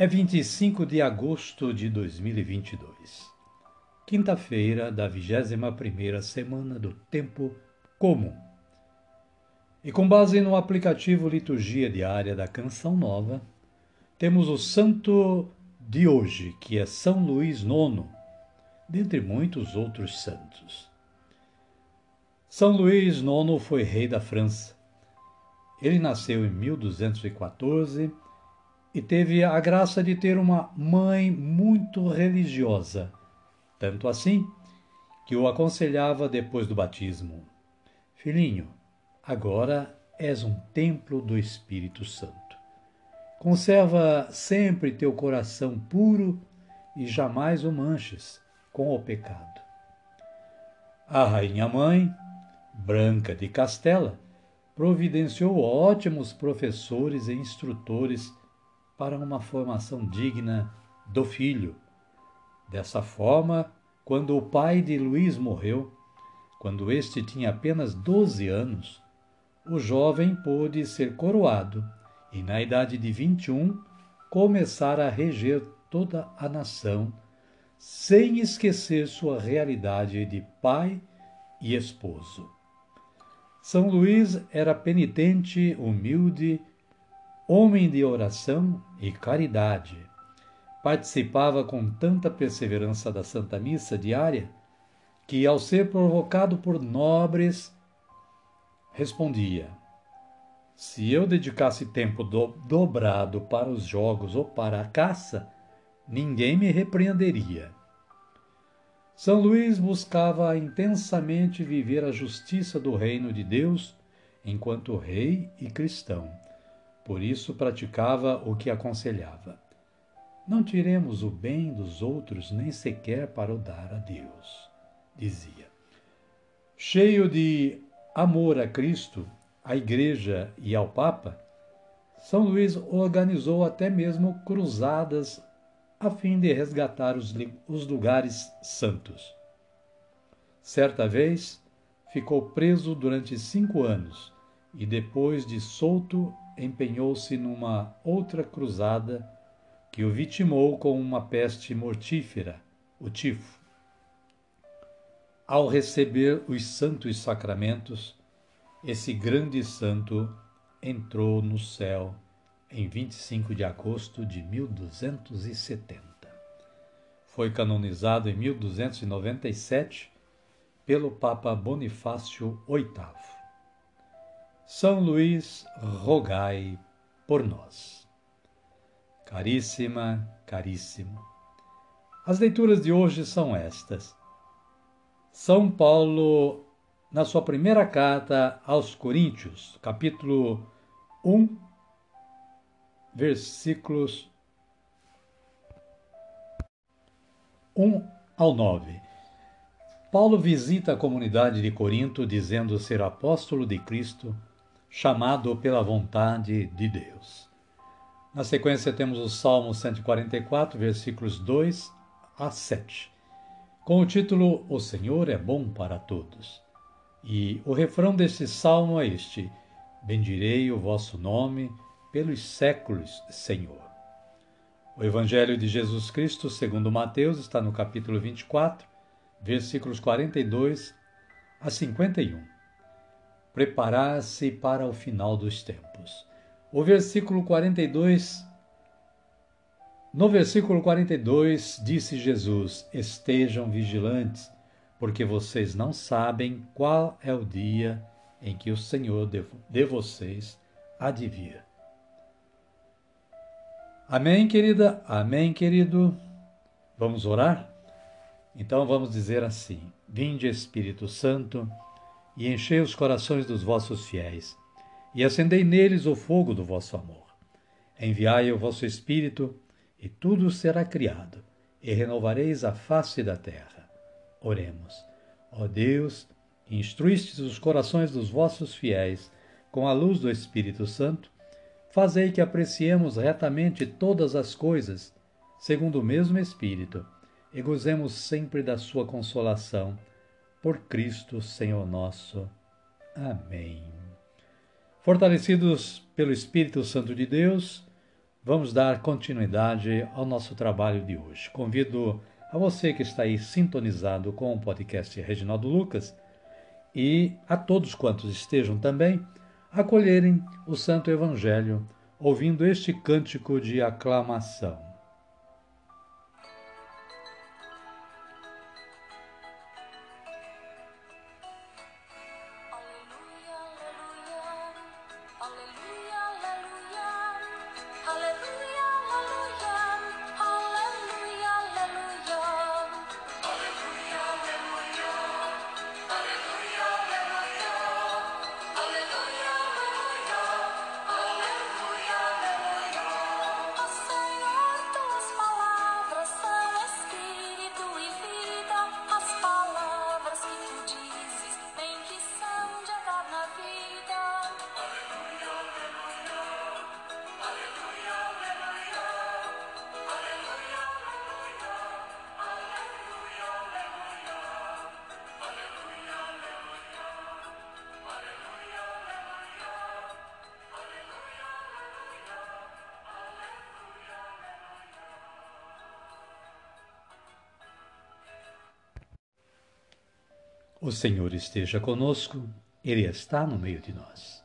é 25 de agosto de 2022, quinta-feira da 21ª semana do Tempo Comum. E com base no aplicativo Liturgia Diária da Canção Nova, temos o santo de hoje, que é São Luís IX, dentre muitos outros santos. São Luís IX foi rei da França. Ele nasceu em 1214 e teve a graça de ter uma mãe muito religiosa, tanto assim que o aconselhava depois do batismo: Filhinho, agora és um templo do Espírito Santo. Conserva sempre teu coração puro e jamais o manches com o pecado. A rainha mãe, Branca de Castela, providenciou ótimos professores e instrutores para uma formação digna do filho. Dessa forma, quando o pai de Luís morreu, quando este tinha apenas 12 anos, o jovem pôde ser coroado e, na idade de 21, começar a reger toda a nação, sem esquecer sua realidade de pai e esposo. São Luís era penitente, humilde homem de oração e caridade. Participava com tanta perseverança da Santa Missa diária que, ao ser provocado por nobres, respondia: Se eu dedicasse tempo do dobrado para os jogos ou para a caça, ninguém me repreenderia. São Luís buscava intensamente viver a justiça do reino de Deus enquanto rei e cristão por isso praticava o que aconselhava. Não tiremos o bem dos outros nem sequer para o dar a Deus, dizia. Cheio de amor a Cristo, à Igreja e ao Papa, São Luís organizou até mesmo cruzadas a fim de resgatar os, os lugares santos. Certa vez, ficou preso durante cinco anos e, depois de solto, empenhou-se numa outra cruzada que o vitimou com uma peste mortífera, o tifo. Ao receber os santos sacramentos, esse grande santo entrou no céu em 25 de agosto de 1270. Foi canonizado em 1297 pelo Papa Bonifácio VIII. São Luís, rogai por nós. Caríssima, caríssimo. As leituras de hoje são estas. São Paulo, na sua primeira carta aos Coríntios, capítulo 1, versículos 1 ao 9. Paulo visita a comunidade de Corinto dizendo ser apóstolo de Cristo chamado pela vontade de Deus. Na sequência, temos o Salmo 144, versículos 2 a 7, com o título O Senhor é bom para todos. E o refrão deste salmo é este: Bendirei o vosso nome pelos séculos, Senhor. O Evangelho de Jesus Cristo, segundo Mateus, está no capítulo 24, versículos 42 a 51 preparar-se para o final dos tempos. O versículo 42 No versículo 42, disse Jesus: Estejam vigilantes, porque vocês não sabem qual é o dia em que o Senhor de vocês há de vir. Amém, querida? Amém, querido? Vamos orar? Então vamos dizer assim: Vinde, Espírito Santo, e enchei os corações dos vossos fiéis, e acendei neles o fogo do vosso amor. Enviai o vosso Espírito, e tudo será criado, e renovareis a face da terra. Oremos. Ó Deus, instruístes os corações dos vossos fiéis com a luz do Espírito Santo, fazei que apreciemos retamente todas as coisas, segundo o mesmo Espírito, e gozemos sempre da sua consolação. Por Cristo, Senhor nosso. Amém. Fortalecidos pelo Espírito Santo de Deus, vamos dar continuidade ao nosso trabalho de hoje. Convido a você que está aí sintonizado com o podcast Reginaldo Lucas e a todos quantos estejam também acolherem o Santo Evangelho ouvindo este cântico de aclamação. O Senhor esteja conosco, Ele está no meio de nós.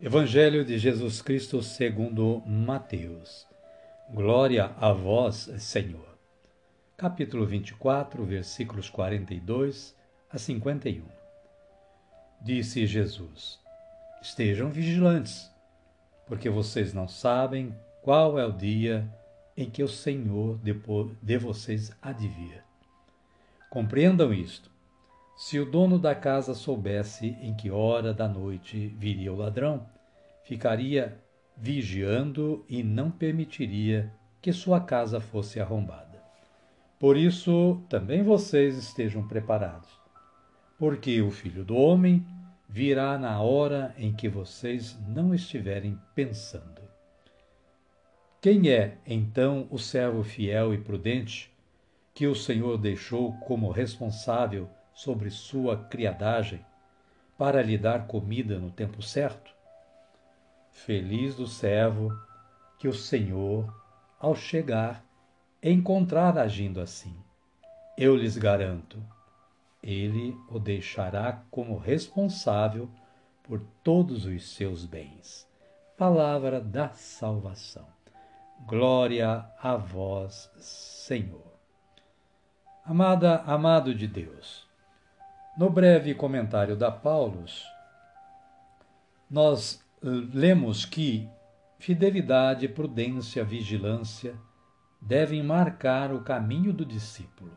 Evangelho de Jesus Cristo segundo Mateus. Glória a vós, Senhor. Capítulo 24, versículos 42 a 51. Disse Jesus: Estejam vigilantes, porque vocês não sabem qual é o dia em que o Senhor de vocês há. Compreendam isto se o dono da casa soubesse em que hora da noite viria o ladrão, ficaria vigiando e não permitiria que sua casa fosse arrombada. Por isso, também vocês estejam preparados, porque o filho do homem virá na hora em que vocês não estiverem pensando. Quem é, então, o servo fiel e prudente que o Senhor deixou como responsável sobre sua criadagem para lhe dar comida no tempo certo? Feliz do servo que o Senhor, ao chegar, encontrar agindo assim. Eu lhes garanto, ele o deixará como responsável por todos os seus bens. Palavra da salvação. Glória a vós, Senhor. Amada, amado de Deus, no breve comentário da Paulus, nós eh, lemos que fidelidade, prudência, vigilância devem marcar o caminho do discípulo.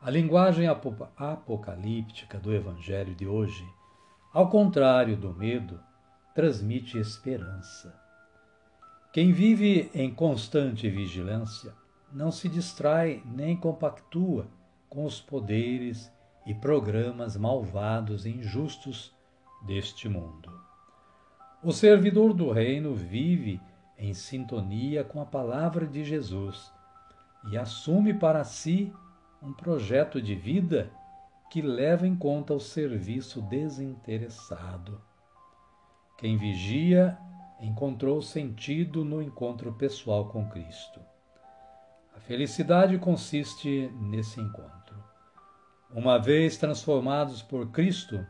A linguagem apocalíptica do Evangelho de hoje, ao contrário do medo, transmite esperança. Quem vive em constante vigilância não se distrai nem compactua com os poderes e programas malvados e injustos deste mundo. O servidor do reino vive em sintonia com a palavra de Jesus e assume para si um projeto de vida que leva em conta o serviço desinteressado. Quem vigia encontrou sentido no encontro pessoal com Cristo. A felicidade consiste nesse encontro. Uma vez transformados por Cristo,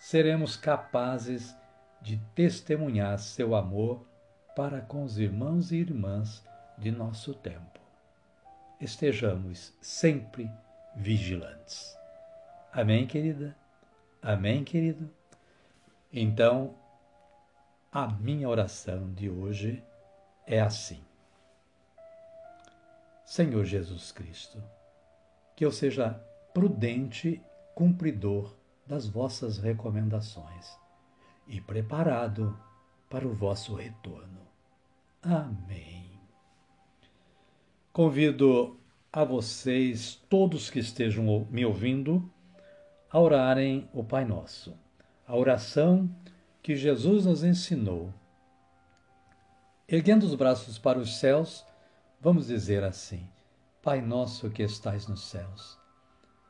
seremos capazes de testemunhar seu amor para com os irmãos e irmãs de nosso tempo. Estejamos sempre vigilantes. Amém, querida? Amém, querido? Então, a minha oração de hoje é assim. Senhor Jesus Cristo, que eu seja prudente cumpridor das vossas recomendações e preparado para o vosso retorno. Amém. Convido a vocês, todos que estejam me ouvindo, a orarem o Pai Nosso, a oração que Jesus nos ensinou. Erguendo os braços para os céus, vamos dizer assim: Pai nosso que estais nos céus,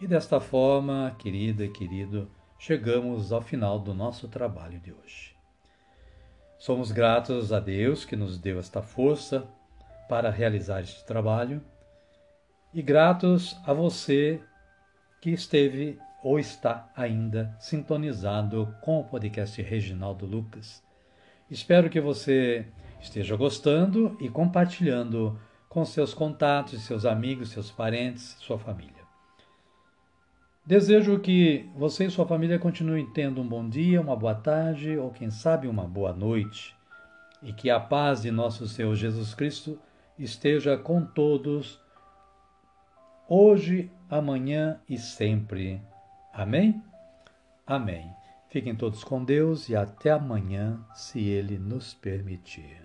E desta forma, querida e querido, chegamos ao final do nosso trabalho de hoje. Somos gratos a Deus que nos deu esta força para realizar este trabalho e gratos a você que esteve ou está ainda sintonizado com o podcast Reginaldo Lucas. Espero que você esteja gostando e compartilhando com seus contatos, seus amigos, seus parentes, sua família. Desejo que você e sua família continuem tendo um bom dia, uma boa tarde ou, quem sabe, uma boa noite. E que a paz de nosso Senhor Jesus Cristo esteja com todos, hoje, amanhã e sempre. Amém? Amém. Fiquem todos com Deus e até amanhã, se Ele nos permitir.